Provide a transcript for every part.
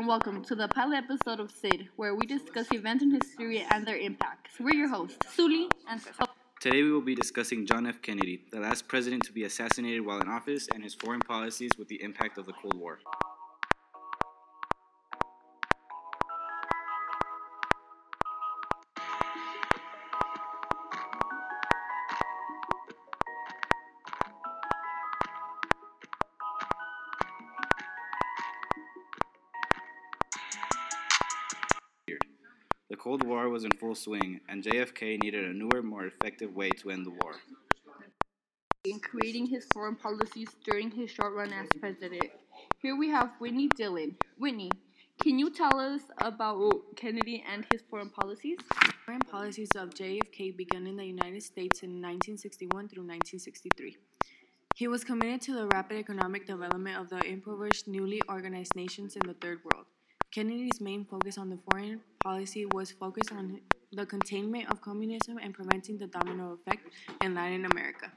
and welcome to the pilot episode of SID, where we discuss events in history and their impacts. We're your hosts, Suli and Cesar. Today we will be discussing John F. Kennedy, the last president to be assassinated while in office, and his foreign policies with the impact of the Cold War. The Cold War was in full swing, and JFK needed a newer, more effective way to end the war. In creating his foreign policies during his short run as president. Here we have Whitney Dillon. Whitney, can you tell us about Kennedy and his foreign policies? Foreign policies of JFK began in the United States in 1961 through 1963. He was committed to the rapid economic development of the impoverished, newly organized nations in the Third World. Kennedy's main focus on the foreign policy was focused on the containment of communism and preventing the domino effect in Latin America.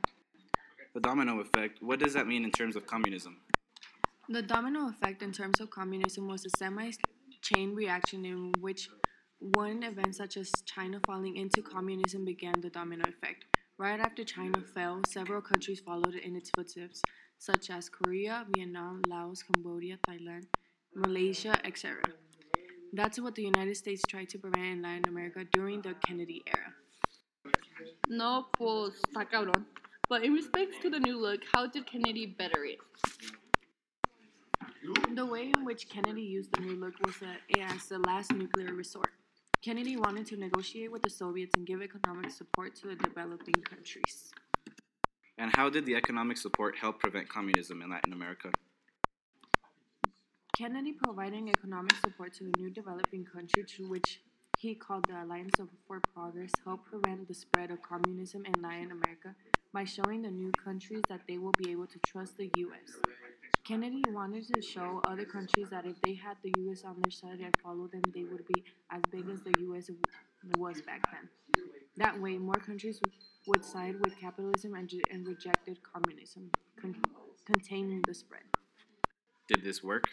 The domino effect, what does that mean in terms of communism? The domino effect in terms of communism was a semi chain reaction in which one event such as China falling into communism began the domino effect. Right after China fell, several countries followed in its footsteps, such as Korea, Vietnam, Laos, Cambodia, Thailand, Malaysia, etc. That's what the United States tried to prevent in Latin America during the Kennedy era. No, pues, está cabrón. But in respects to the new look, how did Kennedy better it? The way in which Kennedy used the new look was a, as the last nuclear resort. Kennedy wanted to negotiate with the Soviets and give economic support to the developing countries. And how did the economic support help prevent communism in Latin America? Kennedy providing economic support to the new developing country to which he called the Alliance for Progress helped prevent the spread of communism in Latin America by showing the new countries that they will be able to trust the US. Kennedy wanted to show other countries that if they had the US on their side and followed them, they would be as big as the US was back then. That way, more countries would side with capitalism and, and rejected communism, con- containing the spread. Did this work?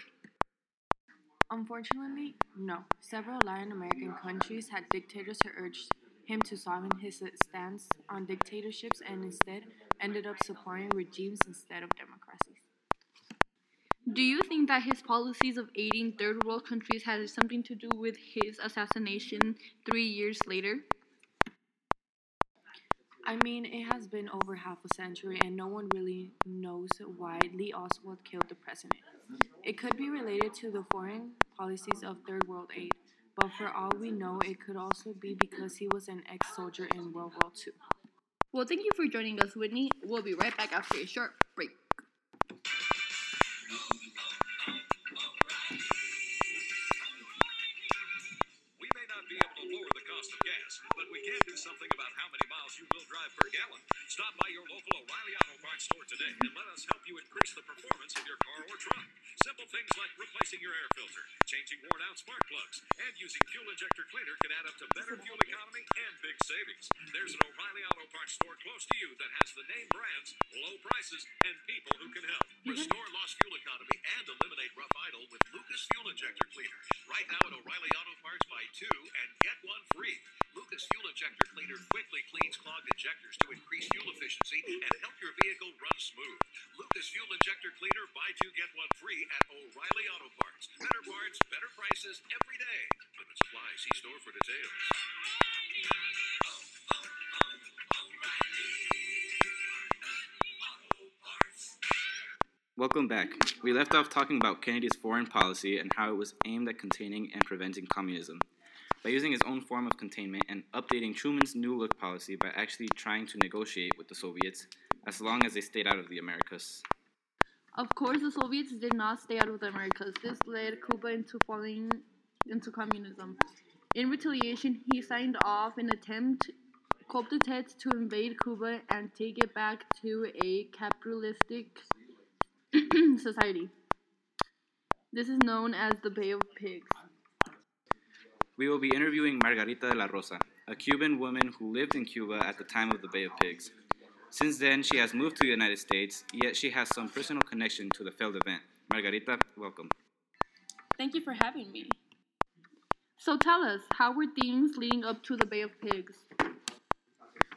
Unfortunately, no. Several Latin American countries had dictators who urged him to soften his stance on dictatorships and instead ended up supporting regimes instead of democracies. Do you think that his policies of aiding third world countries had something to do with his assassination three years later? I mean, it has been over half a century and no one really knows why Lee Oswald killed the president. It could be related to the foreign policies of third world aid, but for all we know, it could also be because he was an ex soldier in World War II. Well, thank you for joining us, Whitney. We'll be right back after a short break. Something about how many miles you will drive per gallon. Stop by your local O'Reilly Auto Parts store today and let us help you increase the performance of your car or truck. Simple things like replacing your air filter, changing worn out spark plugs, and using fuel injector cleaner can add up to better fuel economy and big savings. There's an O'Reilly Auto Parts store close to you that has the name brands, low prices, and people who can help. Mm-hmm. Restore lost fuel economy and eliminate rough idle with Lucas Fuel Injector Cleaner. Right now at O'Reilly Auto Parts, buy two and get one free. Lucas Fuel Injector Cleaner quickly cleans clogged injectors to increase fuel efficiency and help your vehicle run smooth. Lucas Fuel Injector Cleaner, buy two, get one free at O'Reilly Auto Parts. Better parts, better prices every day. Limit supply. See store for details. Welcome back. We left off talking about Kennedy's foreign policy and how it was aimed at containing and preventing communism. By using his own form of containment and updating Truman's New Look policy by actually trying to negotiate with the Soviets as long as they stayed out of the Americas. Of course, the Soviets did not stay out of the Americas. This led Cuba into falling into communism. In retaliation, he signed off an attempt coup d'etat to invade Cuba and take it back to a capitalistic society. This is known as the Bay of Pigs. We will be interviewing Margarita de la Rosa, a Cuban woman who lived in Cuba at the time of the Bay of Pigs. Since then, she has moved to the United States, yet she has some personal connection to the failed event. Margarita, welcome. Thank you for having me. So tell us, how were things leading up to the Bay of Pigs?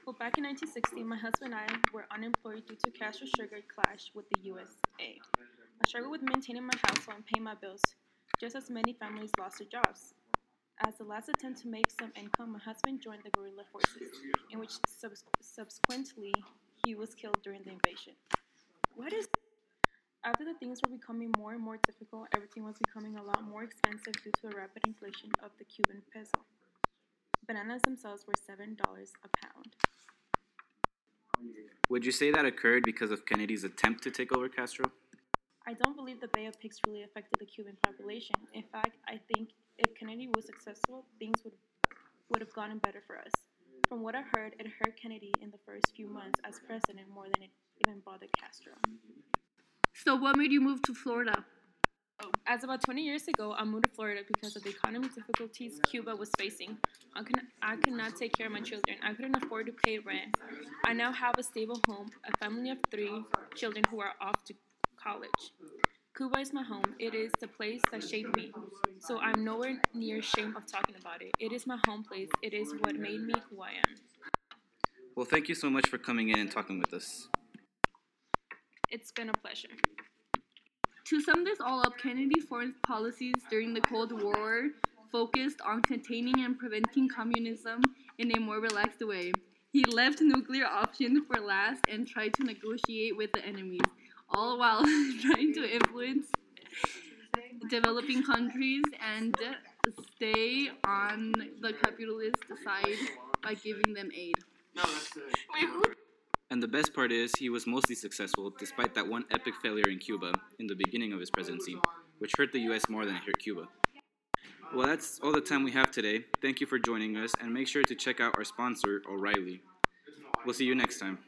Well, back in 1960, my husband and I were unemployed due to Castro Sugar clash with the USA. I struggled with maintaining my household and paying my bills, just as many families lost their jobs. As the last attempt to make some income, my husband joined the guerrilla forces, in which subs- subsequently he was killed during the invasion. What is after the things were becoming more and more difficult, everything was becoming a lot more expensive due to the rapid inflation of the Cuban peso. Bananas themselves were $7 a pound. Would you say that occurred because of Kennedy's attempt to take over Castro? I don't believe the Bay of Pigs really affected the Cuban population. In fact, I think if Kennedy was successful, things would would have gotten better for us. From what I heard, it hurt Kennedy in the first few months as president more than it even bothered Castro. So what made you move to Florida? Oh, as about 20 years ago, I moved to Florida because of the economic difficulties Cuba was facing. I could, I could not take care of my children. I couldn't afford to pay rent. I now have a stable home, a family of three children who are off to college. Cuba is my home. It is the place that shaped me. So I'm nowhere near ashamed of talking about it. It is my home place. It is what made me who I am. Well, thank you so much for coming in and talking with us. It's been a pleasure. To sum this all up, Kennedy's foreign policies during the Cold War focused on containing and preventing communism in a more relaxed way. He left nuclear options for last and tried to negotiate with the enemies, all while trying to influence developing countries and stay on the capitalist side by giving them aid. And the best part is, he was mostly successful despite that one epic failure in Cuba in the beginning of his presidency, which hurt the US more than it hurt Cuba. Well, that's all the time we have today. Thank you for joining us, and make sure to check out our sponsor, O'Reilly. We'll see you next time.